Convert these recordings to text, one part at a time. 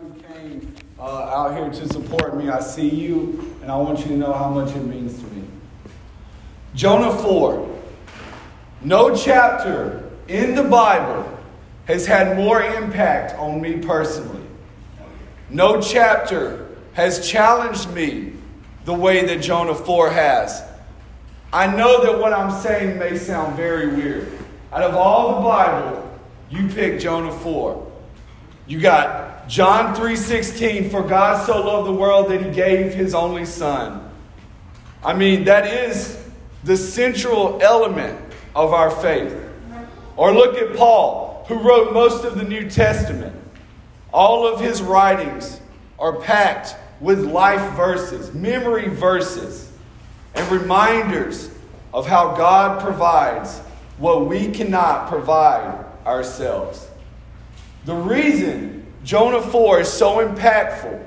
who came uh, out here to support me. I see you, and I want you to know how much it means to me. Jonah 4. No chapter in the Bible has had more impact on me personally. No chapter has challenged me the way that Jonah 4 has. I know that what I'm saying may sound very weird. Out of all the Bible, you pick Jonah 4. You got John 3:16 for God so loved the world that he gave his only son. I mean, that is the central element of our faith. Or look at Paul, who wrote most of the New Testament. All of his writings are packed with life verses, memory verses, and reminders of how God provides what we cannot provide ourselves. The reason Jonah 4 is so impactful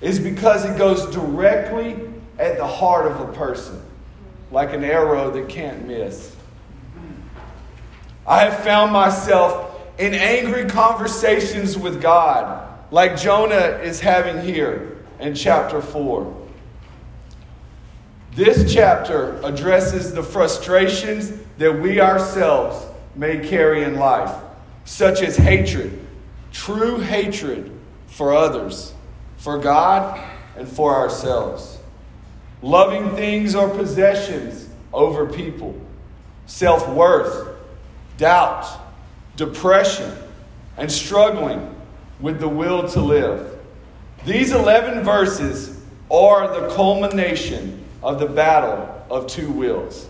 is because it goes directly at the heart of a person, like an arrow that can't miss. I have found myself in angry conversations with God, like Jonah is having here in chapter 4. This chapter addresses the frustrations that we ourselves may carry in life, such as hatred, true hatred for others, for God, and for ourselves. Loving things or possessions over people, self worth, doubt, depression, and struggling with the will to live. These 11 verses are the culmination of the battle of two wills.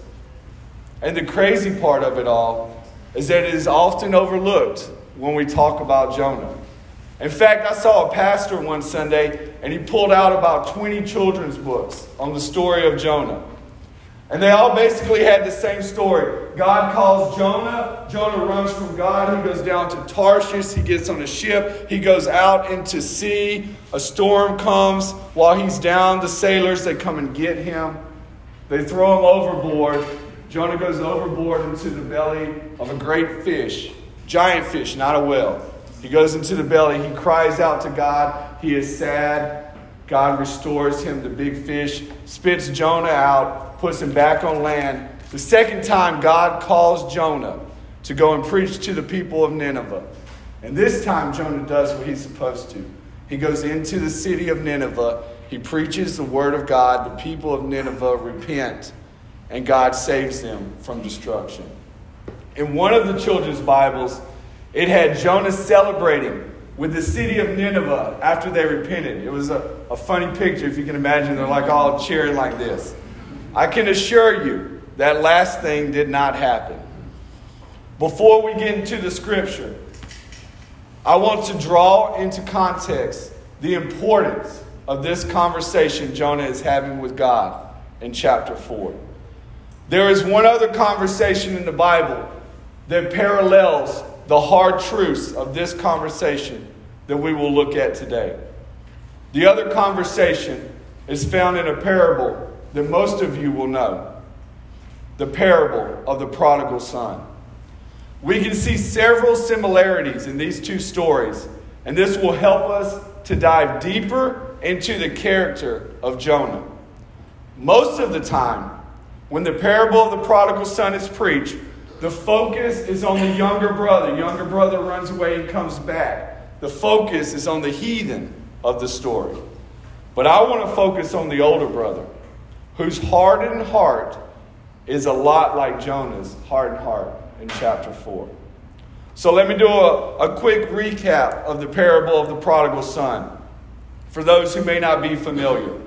And the crazy part of it all is that it is often overlooked when we talk about Jonah. In fact, I saw a pastor one Sunday and he pulled out about 20 children's books on the story of Jonah. And they all basically had the same story. God calls Jonah. Jonah runs from God. He goes down to Tarshish. He gets on a ship. He goes out into sea. A storm comes. While he's down, the sailors, they come and get him. They throw him overboard. Jonah goes overboard into the belly of a great fish. Giant fish, not a whale. He goes into the belly. He cries out to God. He is sad. God restores him the big fish, spits Jonah out, puts him back on land. The second time, God calls Jonah to go and preach to the people of Nineveh. And this time, Jonah does what he's supposed to. He goes into the city of Nineveh. He preaches the word of God. The people of Nineveh repent, and God saves them from destruction. In one of the children's Bibles, it had Jonah celebrating with the city of Nineveh after they repented. It was a, a funny picture, if you can imagine. They're like all cheering like this. I can assure you that last thing did not happen. Before we get into the scripture, I want to draw into context the importance of this conversation Jonah is having with God in chapter 4. There is one other conversation in the Bible that parallels the hard truths of this conversation that we will look at today. The other conversation is found in a parable that most of you will know the parable of the prodigal son. We can see several similarities in these two stories, and this will help us to dive deeper into the character of Jonah. Most of the time, when the parable of the prodigal son is preached, the focus is on the younger brother. Younger brother runs away and comes back. The focus is on the heathen of the story. But I want to focus on the older brother whose hardened heart is a lot like Jonah's hardened heart in chapter 4. So let me do a, a quick recap of the parable of the prodigal son for those who may not be familiar.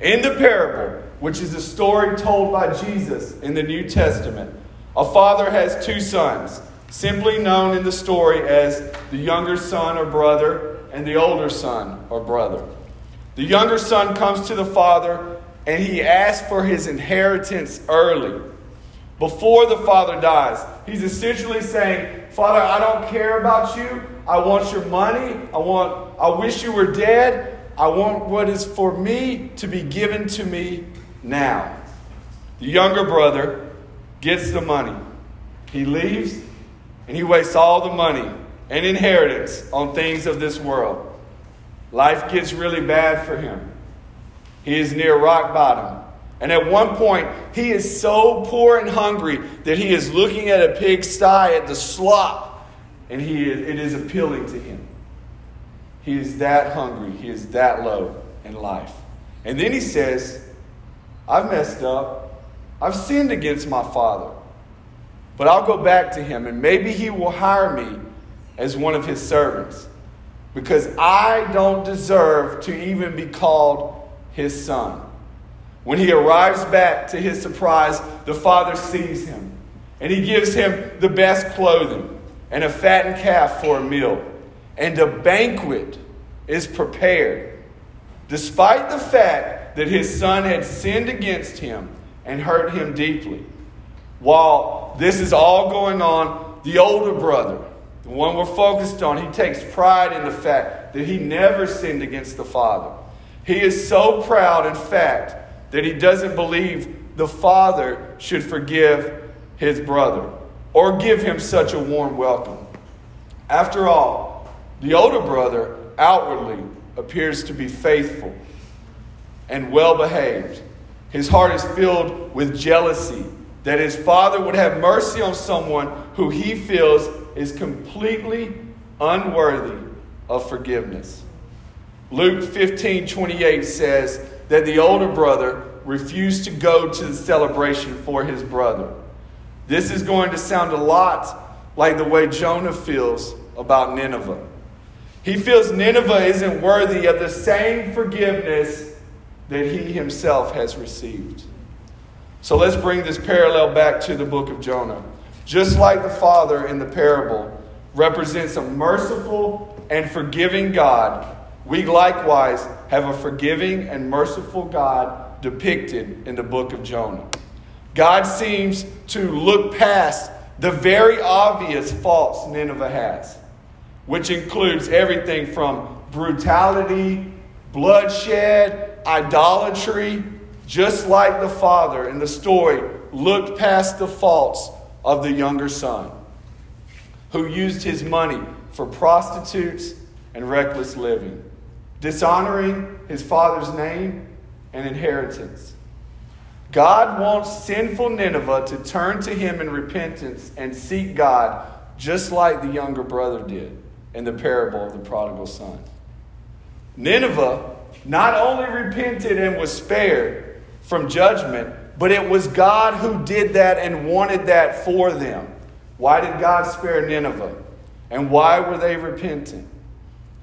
In the parable, which is a story told by Jesus in the New Testament, a father has two sons, simply known in the story as the younger son or brother and the older son or brother. The younger son comes to the father and he asks for his inheritance early, before the father dies. He's essentially saying, Father, I don't care about you. I want your money. I want I wish you were dead. I want what is for me to be given to me now. The younger brother gets the money. He leaves and he wastes all the money and inheritance on things of this world. Life gets really bad for him. He is near rock bottom. And at one point, he is so poor and hungry that he is looking at a pigsty at the slop, and he is, it is appealing to him. He is that hungry. He is that low in life. And then he says, I've messed up. I've sinned against my father. But I'll go back to him, and maybe he will hire me as one of his servants because I don't deserve to even be called his son. When he arrives back, to his surprise, the father sees him and he gives him the best clothing and a fattened calf for a meal. And a banquet is prepared, despite the fact that his son had sinned against him and hurt him deeply. While this is all going on, the older brother, the one we're focused on, he takes pride in the fact that he never sinned against the Father. He is so proud, in fact, that he doesn't believe the Father should forgive his brother or give him such a warm welcome. After all, the older brother outwardly appears to be faithful and well behaved. His heart is filled with jealousy that his father would have mercy on someone who he feels is completely unworthy of forgiveness. Luke 15 28 says that the older brother refused to go to the celebration for his brother. This is going to sound a lot like the way Jonah feels about Nineveh. He feels Nineveh isn't worthy of the same forgiveness that he himself has received. So let's bring this parallel back to the book of Jonah. Just like the Father in the parable represents a merciful and forgiving God, we likewise have a forgiving and merciful God depicted in the book of Jonah. God seems to look past the very obvious faults Nineveh has, which includes everything from brutality, bloodshed, idolatry, just like the father in the story looked past the faults of the younger son, who used his money for prostitutes and reckless living, dishonoring his father's name and inheritance. God wants sinful Nineveh to turn to him in repentance and seek God, just like the younger brother did in the parable of the prodigal son. Nineveh not only repented and was spared, from judgment, but it was God who did that and wanted that for them. Why did God spare Nineveh? And why were they repentant?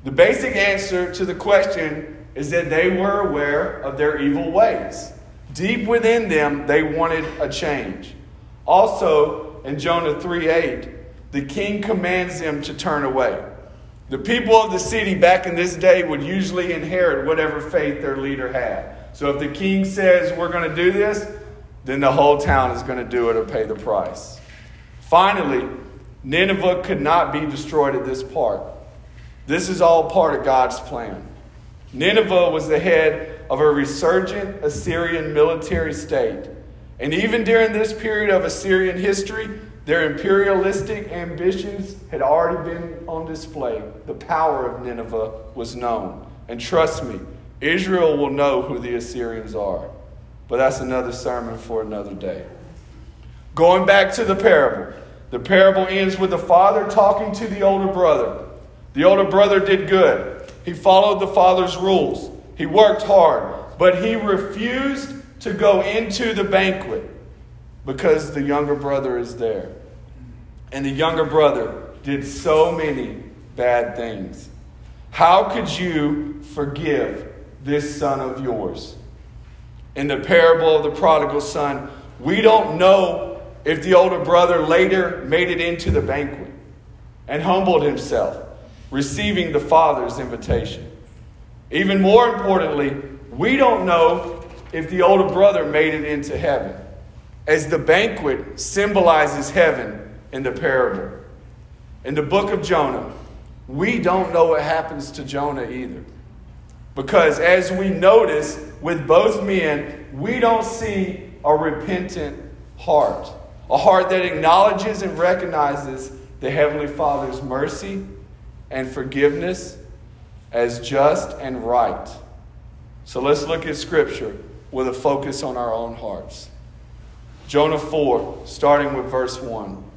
The basic answer to the question is that they were aware of their evil ways. Deep within them, they wanted a change. Also, in Jonah 3 8, the king commands them to turn away. The people of the city back in this day would usually inherit whatever faith their leader had. So if the king says we're going to do this, then the whole town is going to do it or pay the price. Finally, Nineveh could not be destroyed at this part. This is all part of God's plan. Nineveh was the head of a resurgent Assyrian military state. And even during this period of Assyrian history, their imperialistic ambitions had already been on display. The power of Nineveh was known. And trust me, Israel will know who the Assyrians are. But that's another sermon for another day. Going back to the parable, the parable ends with the father talking to the older brother. The older brother did good. He followed the father's rules. He worked hard, but he refused to go into the banquet because the younger brother is there. And the younger brother did so many bad things. How could you forgive this son of yours. In the parable of the prodigal son, we don't know if the older brother later made it into the banquet and humbled himself, receiving the father's invitation. Even more importantly, we don't know if the older brother made it into heaven, as the banquet symbolizes heaven in the parable. In the book of Jonah, we don't know what happens to Jonah either. Because as we notice with both men, we don't see a repentant heart, a heart that acknowledges and recognizes the Heavenly Father's mercy and forgiveness, as just and right. So let's look at Scripture with a focus on our own hearts. Jonah 4, starting with verse 1.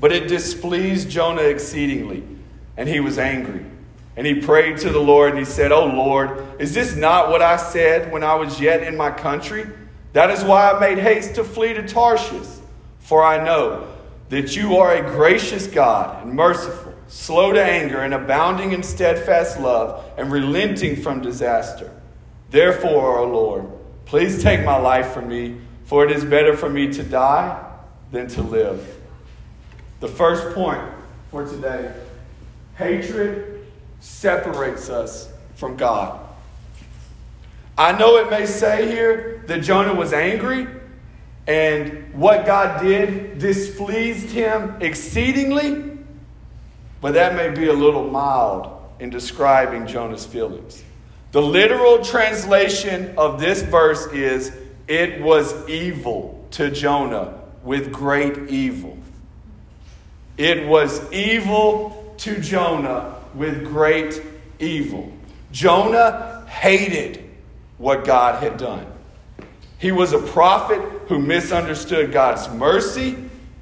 But it displeased Jonah exceedingly, and he was angry. And he prayed to the Lord, and he said, O Lord, is this not what I said when I was yet in my country? That is why I made haste to flee to Tarshish. For I know that you are a gracious God and merciful, slow to anger, and abounding in steadfast love, and relenting from disaster. Therefore, O Lord, please take my life from me, for it is better for me to die than to live. The first point for today hatred separates us from God. I know it may say here that Jonah was angry and what God did displeased him exceedingly, but that may be a little mild in describing Jonah's feelings. The literal translation of this verse is it was evil to Jonah with great evil. It was evil to Jonah with great evil. Jonah hated what God had done. He was a prophet who misunderstood God's mercy,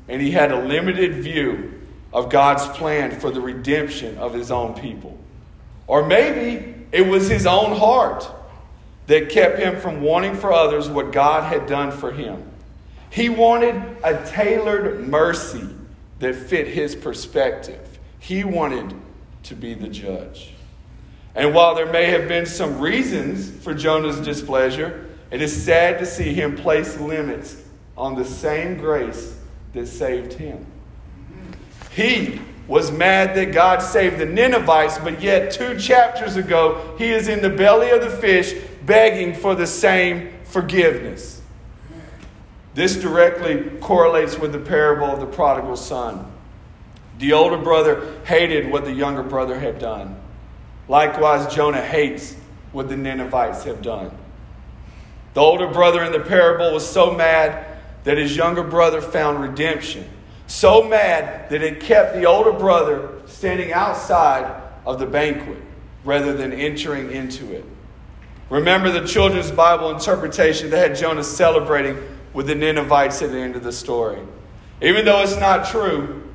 and he had a limited view of God's plan for the redemption of his own people. Or maybe it was his own heart that kept him from wanting for others what God had done for him. He wanted a tailored mercy that fit his perspective. He wanted to be the judge. And while there may have been some reasons for Jonah's displeasure, it is sad to see him place limits on the same grace that saved him. He was mad that God saved the Ninevites, but yet two chapters ago, he is in the belly of the fish begging for the same forgiveness. This directly correlates with the parable of the prodigal son. The older brother hated what the younger brother had done. Likewise, Jonah hates what the Ninevites have done. The older brother in the parable was so mad that his younger brother found redemption. So mad that it kept the older brother standing outside of the banquet rather than entering into it. Remember the children's Bible interpretation that had Jonah celebrating with the Ninevites at the end of the story. Even though it's not true,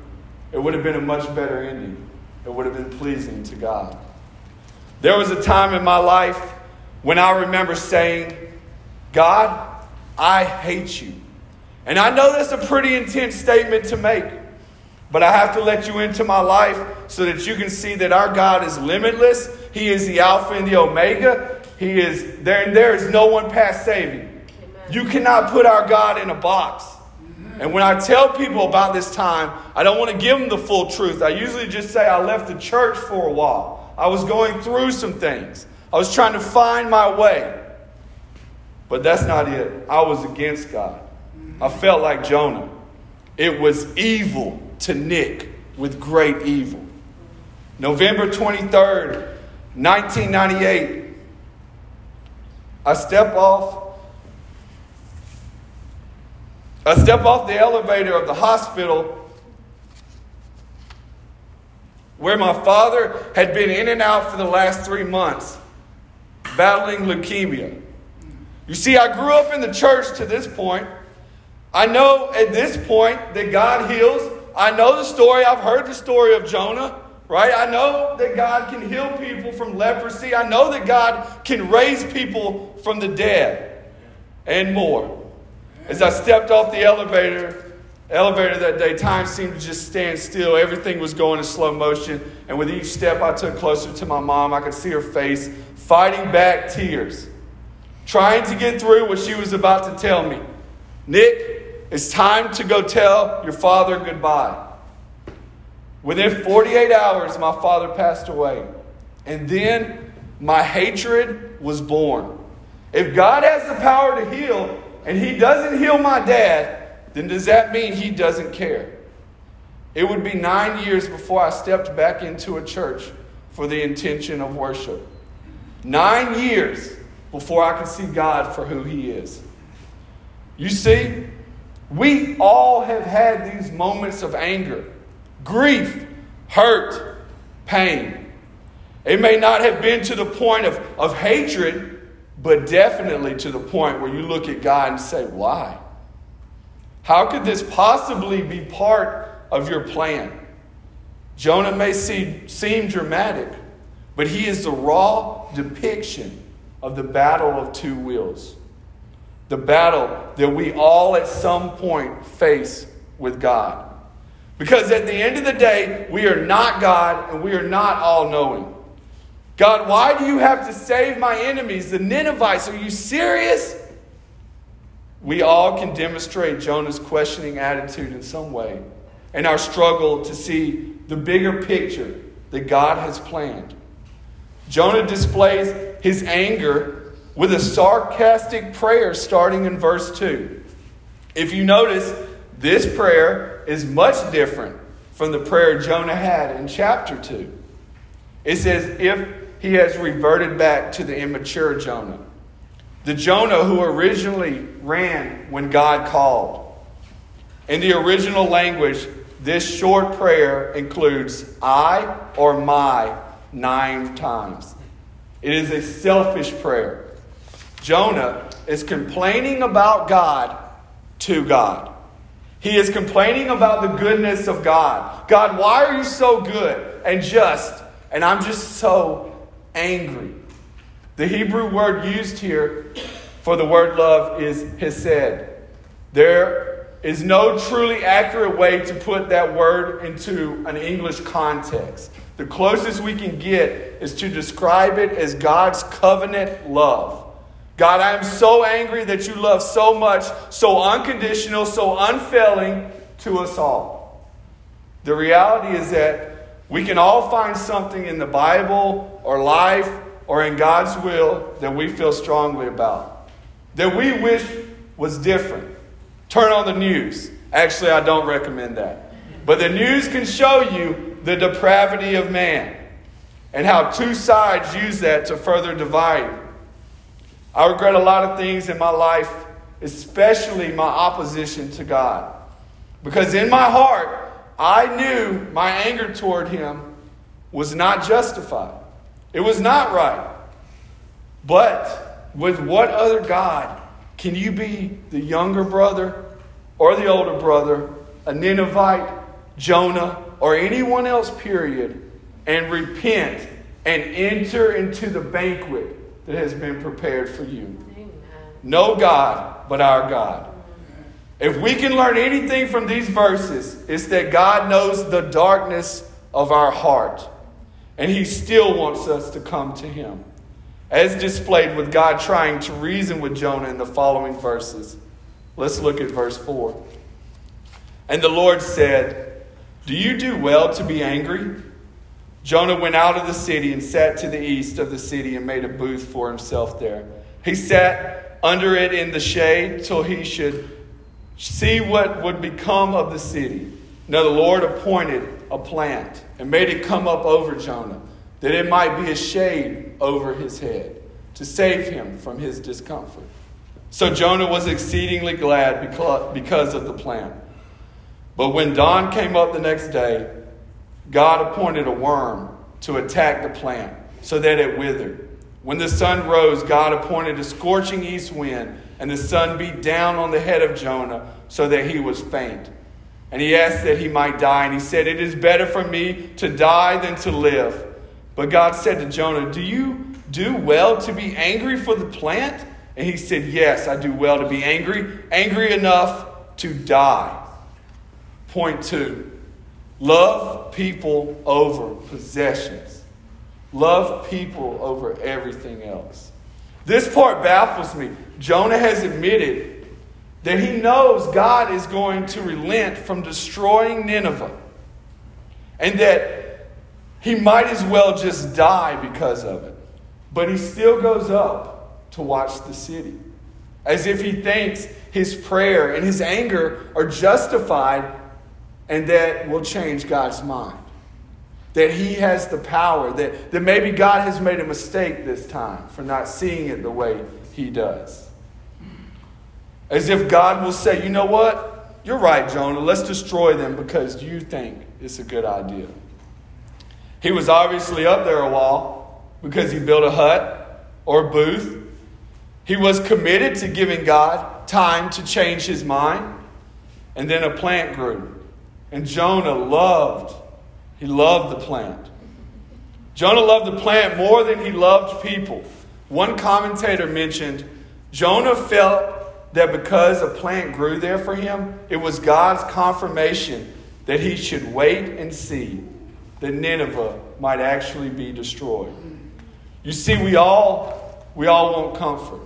it would have been a much better ending. It would have been pleasing to God. There was a time in my life when I remember saying, God, I hate you. And I know that's a pretty intense statement to make, but I have to let you into my life so that you can see that our God is limitless. He is the Alpha and the Omega. He is there, and there is no one past saving. You cannot put our God in a box. And when I tell people about this time, I don't want to give them the full truth. I usually just say I left the church for a while. I was going through some things. I was trying to find my way. But that's not it. I was against God. I felt like Jonah. It was evil to Nick with great evil. November 23rd, 1998, I step off I step off the elevator of the hospital where my father had been in and out for the last three months, battling leukemia. You see, I grew up in the church to this point. I know at this point that God heals. I know the story. I've heard the story of Jonah, right? I know that God can heal people from leprosy. I know that God can raise people from the dead and more. As I stepped off the elevator, elevator that day, time seemed to just stand still. Everything was going in slow motion. And with each step I took closer to my mom, I could see her face fighting back tears, trying to get through what she was about to tell me. Nick, it's time to go tell your father goodbye. Within 48 hours, my father passed away. And then my hatred was born. If God has the power to heal, and he doesn't heal my dad, then does that mean he doesn't care? It would be nine years before I stepped back into a church for the intention of worship. Nine years before I could see God for who he is. You see, we all have had these moments of anger, grief, hurt, pain. It may not have been to the point of, of hatred, but definitely to the point where you look at God and say, Why? How could this possibly be part of your plan? Jonah may see, seem dramatic, but he is the raw depiction of the battle of two wills. The battle that we all at some point face with God. Because at the end of the day, we are not God and we are not all knowing. God, why do you have to save my enemies, the Ninevites? Are you serious? We all can demonstrate Jonah's questioning attitude in some way and our struggle to see the bigger picture that God has planned. Jonah displays his anger with a sarcastic prayer starting in verse 2. If you notice, this prayer is much different from the prayer Jonah had in chapter 2. It says, if he has reverted back to the immature Jonah, the Jonah who originally ran when God called. In the original language, this short prayer includes I or my nine times. It is a selfish prayer. Jonah is complaining about God to God. He is complaining about the goodness of God. God, why are you so good and just? And I'm just so angry. The Hebrew word used here for the word love is hesed. There is no truly accurate way to put that word into an English context. The closest we can get is to describe it as God's covenant love. God, I am so angry that you love so much, so unconditional, so unfailing to us all. The reality is that we can all find something in the Bible or life or in God's will that we feel strongly about, that we wish was different. Turn on the news. Actually, I don't recommend that. But the news can show you the depravity of man and how two sides use that to further divide I regret a lot of things in my life, especially my opposition to God. Because in my heart, I knew my anger toward Him was not justified, it was not right. But with what other God can you be the younger brother or the older brother, a Ninevite, Jonah, or anyone else, period, and repent and enter into the banquet that has been prepared for you. Amen. No God but our God. If we can learn anything from these verses, it's that God knows the darkness of our heart, and He still wants us to come to Him, as displayed with God trying to reason with Jonah in the following verses. Let's look at verse 4. And the Lord said, Do you do well to be angry? Jonah went out of the city and sat to the east of the city and made a booth for himself there. He sat under it in the shade till he should see what would become of the city. Now the Lord appointed a plant and made it come up over Jonah, that it might be a shade over his head, to save him from his discomfort. So Jonah was exceedingly glad because of the plant. But when dawn came up the next day, God appointed a worm to attack the plant so that it withered. When the sun rose, God appointed a scorching east wind, and the sun beat down on the head of Jonah so that he was faint. And he asked that he might die, and he said, It is better for me to die than to live. But God said to Jonah, Do you do well to be angry for the plant? And he said, Yes, I do well to be angry, angry enough to die. Point two Love people over possessions. Love people over everything else. This part baffles me. Jonah has admitted that he knows God is going to relent from destroying Nineveh and that he might as well just die because of it. But he still goes up to watch the city as if he thinks his prayer and his anger are justified and that will change God's mind. That He has the power, that, that maybe God has made a mistake this time for not seeing it the way He does. As if God will say, you know what? You're right, Jonah. Let's destroy them because you think it's a good idea. He was obviously up there a while because he built a hut or a booth. He was committed to giving God time to change his mind. And then a plant grew. And Jonah loved, he loved the plant. Jonah loved the plant more than he loved people. One commentator mentioned Jonah felt that because a plant grew there for him, it was God's confirmation that he should wait and see that Nineveh might actually be destroyed. You see, we all we all want comfort.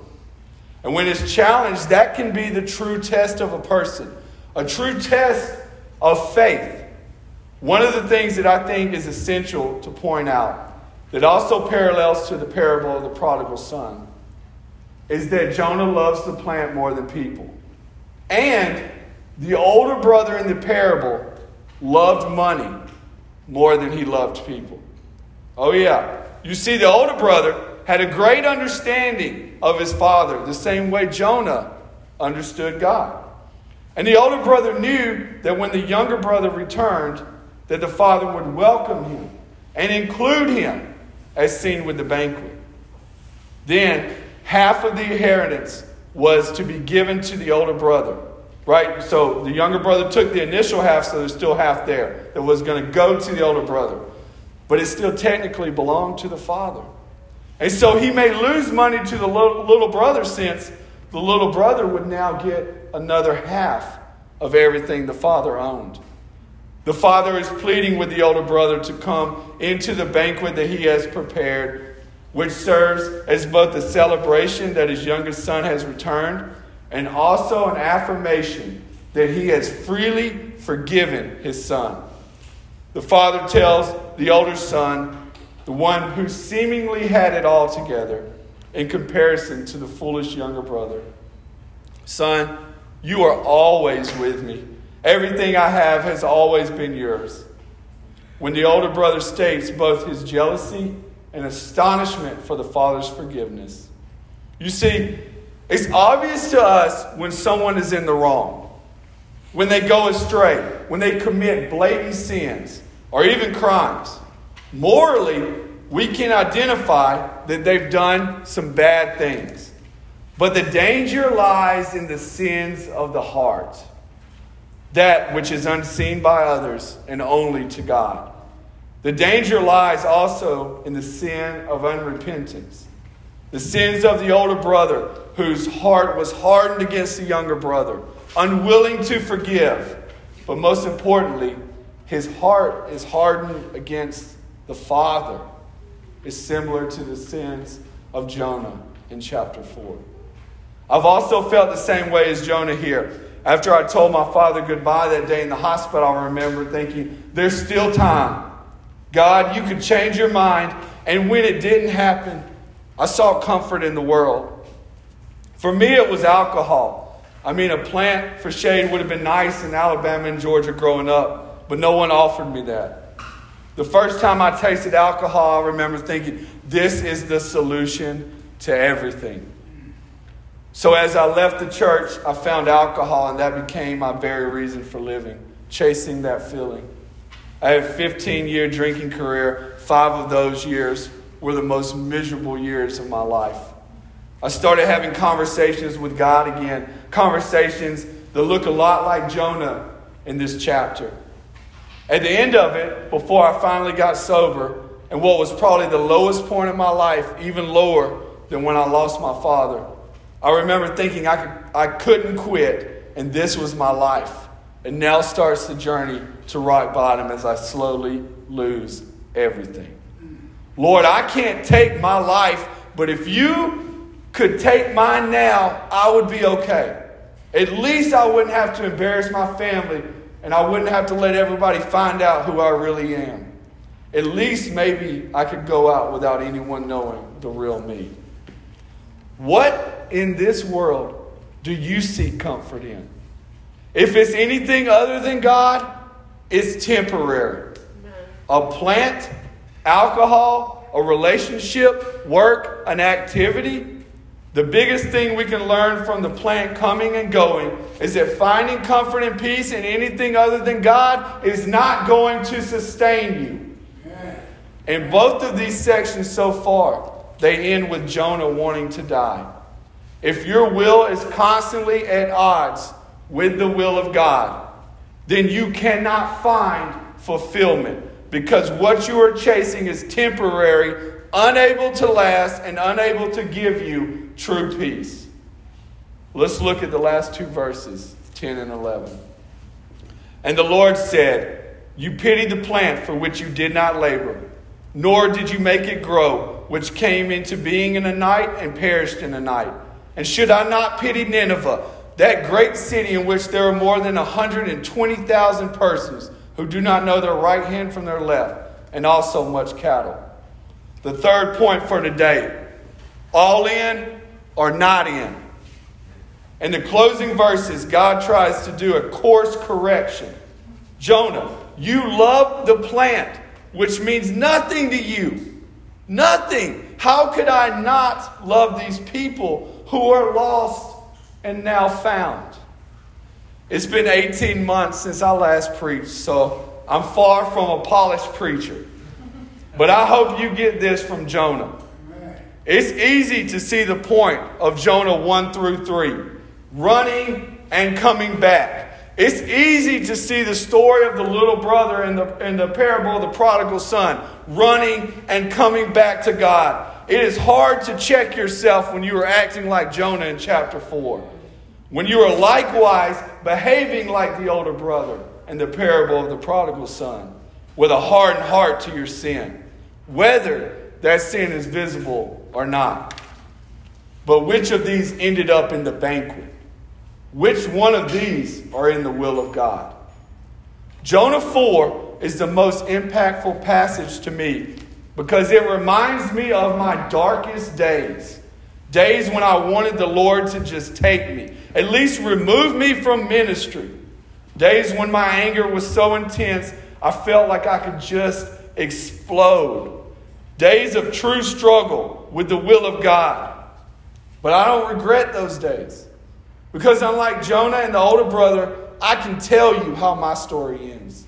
And when it's challenged, that can be the true test of a person, a true test of faith. One of the things that I think is essential to point out that also parallels to the parable of the prodigal son is that Jonah loves the plant more than people. And the older brother in the parable loved money more than he loved people. Oh, yeah. You see, the older brother had a great understanding of his father, the same way Jonah understood God. And the older brother knew that when the younger brother returned, that the father would welcome him and include him as seen with the banquet. Then half of the inheritance was to be given to the older brother. Right? So the younger brother took the initial half, so there's still half there that was going to go to the older brother. But it still technically belonged to the father. And so he may lose money to the little, brother since the little brother would now get another half of everything the father owned. The father is pleading with the older brother to come into the banquet that he has prepared, which serves as both a celebration that his youngest son has returned and also an affirmation that he has freely forgiven his son. The father tells the older son, the one who seemingly had it all together, in comparison to the foolish younger brother Son, you are always with me. Everything I have has always been yours. When the older brother states both his jealousy and astonishment for the father's forgiveness. You see, it's obvious to us when someone is in the wrong, when they go astray, when they commit blatant sins or even crimes. Morally, we can identify that they've done some bad things. But the danger lies in the sins of the heart, that which is unseen by others and only to God. The danger lies also in the sin of unrepentance, the sins of the older brother whose heart was hardened against the younger brother, unwilling to forgive, but most importantly, his heart is hardened against the Father, is similar to the sins of Jonah in chapter 4. I've also felt the same way as Jonah here. After I told my father goodbye that day in the hospital, I remember thinking, there's still time. God, you could change your mind. And when it didn't happen, I saw comfort in the world. For me, it was alcohol. I mean, a plant for shade would have been nice in Alabama and Georgia growing up but no one offered me that. The first time I tasted alcohol, I remember thinking, this is the solution to everything. So as I left the church, I found alcohol, and that became my very reason for living, chasing that feeling. I had a 15 year drinking career. Five of those years were the most miserable years of my life. I started having conversations with God again, conversations that look a lot like Jonah in this chapter. At the end of it, before I finally got sober, and what was probably the lowest point in my life, even lower than when I lost my father, I remember thinking I, could, I couldn't quit, and this was my life. And now starts the journey to rock bottom as I slowly lose everything. Lord, I can't take my life, but if you could take mine now, I would be okay. At least I wouldn't have to embarrass my family and I wouldn't have to let everybody find out who I really am. At least maybe I could go out without anyone knowing the real me. What in this world do you seek comfort in? If it's anything other than God, it's temporary. A plant, alcohol, a relationship, work, an activity, the biggest thing we can learn from the plant coming and going is that finding comfort and peace in anything other than God is not going to sustain you. In both of these sections so far, they end with Jonah wanting to die. If your will is constantly at odds with the will of God, then you cannot find fulfillment because what you are chasing is temporary, unable to last, and unable to give you true peace. Let's look at the last two verses 10 and 11. And the Lord said, You pity the plant for which you did not labor, nor did you make it grow, which came into being in a night and perished in a night. And should I not pity Nineveh, that great city in which there are more than 120,000 persons who do not know their right hand from their left, and also much cattle? The third point for today all in or not in. In the closing verses, God tries to do a course correction. Jonah, you love the plant, which means nothing to you. Nothing. How could I not love these people who are lost and now found? It's been 18 months since I last preached, so I'm far from a polished preacher. But I hope you get this from Jonah. It's easy to see the point of Jonah 1 through 3 running and coming back. It's easy to see the story of the little brother in the, in the parable of the prodigal son running and coming back to God. It is hard to check yourself when you are acting like Jonah in chapter 4. When you are likewise behaving like the older brother in the parable of the prodigal son, with a hardened heart to your sin, whether that sin is visible or not. But which of these ended up in the banquet? Which one of these are in the will of God? Jonah 4 is the most impactful passage to me because it reminds me of my darkest days. Days when I wanted the Lord to just take me, at least remove me from ministry. Days when my anger was so intense, I felt like I could just explode. Days of true struggle with the will of God. But I don't regret those days. Because unlike Jonah and the older brother, I can tell you how my story ends.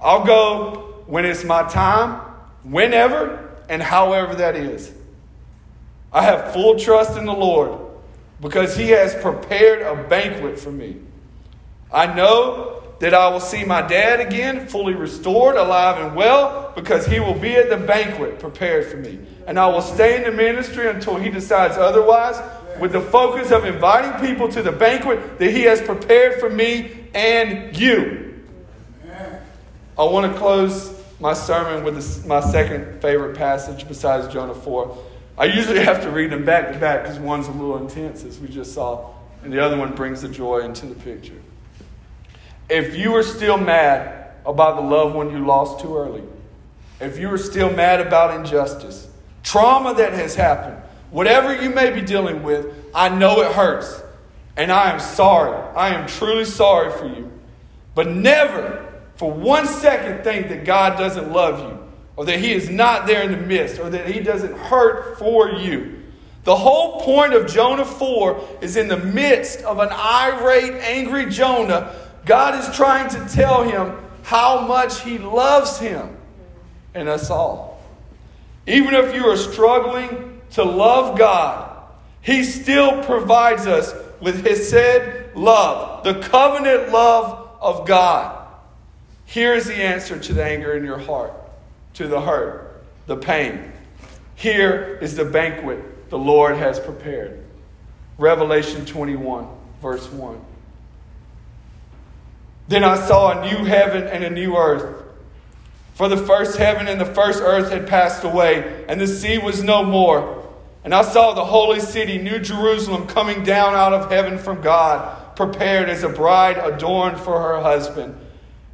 I'll go when it's my time, whenever, and however that is. I have full trust in the Lord because He has prepared a banquet for me. I know that I will see my dad again, fully restored, alive, and well, because he will be at the banquet prepared for me. And I will stay in the ministry until he decides otherwise, with the focus of inviting people to the banquet that He has prepared for me and you. I want to close my sermon with this, my second favorite passage besides Jonah 4. I usually have to read them back to back because one's a little intense, as we just saw, and the other one brings the joy into the picture. If you are still mad about the loved one you lost too early, if you are still mad about injustice, trauma that has happened, Whatever you may be dealing with, I know it hurts. And I am sorry. I am truly sorry for you. But never for one second think that God doesn't love you, or that He is not there in the midst, or that He doesn't hurt for you. The whole point of Jonah 4 is in the midst of an irate, angry Jonah, God is trying to tell him how much He loves him and us all. Even if you are struggling to love God, He still provides us with hesed love, the covenant love of God. Here is the answer to the anger in your heart, to the hurt, the pain. Here is the banquet the Lord has prepared. Revelation 21, verse 1. Then I saw a new heaven and a new earth. For the first heaven and the first earth had passed away, and the sea was no more. And I saw the holy city, New Jerusalem, coming down out of heaven from God, prepared as a bride adorned for her husband.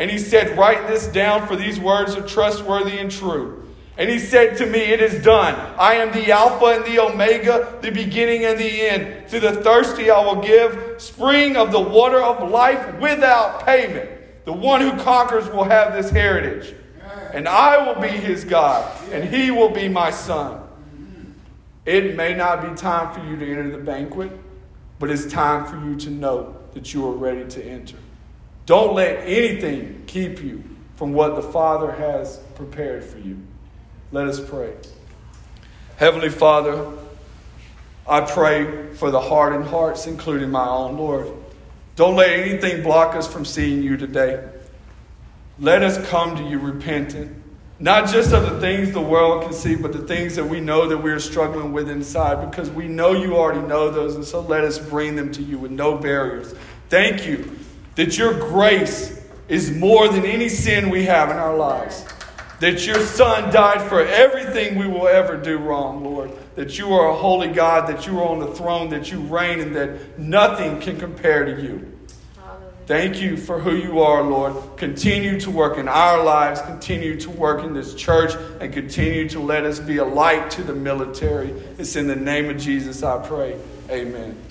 And he said, Write this down, for these words are trustworthy and true. And he said to me, It is done. I am the Alpha and the Omega, the beginning and the end. To the thirsty I will give spring of the water of life without payment. The one who conquers will have this heritage. And I will be his God, and he will be my son. It may not be time for you to enter the banquet, but it's time for you to know that you are ready to enter. Don't let anything keep you from what the Father has prepared for you. Let us pray. Heavenly Father, I pray for the hardened hearts, including my own, Lord. Don't let anything block us from seeing you today. Let us come to you repentant, not just of the things the world can see, but the things that we know that we're struggling with inside, because we know you already know those, and so let us bring them to you with no barriers. Thank you that your grace is more than any sin we have in our lives that your Son died for everything we will ever do wrong, Lord. That you are a holy God, that you are on the throne, that you reign, and that nothing can compare to you. Thank you for who you are, Lord. Continue to work in our lives, continue to work in this church, and continue to let us be a light to the military. It's in the name of Jesus I pray. Amen.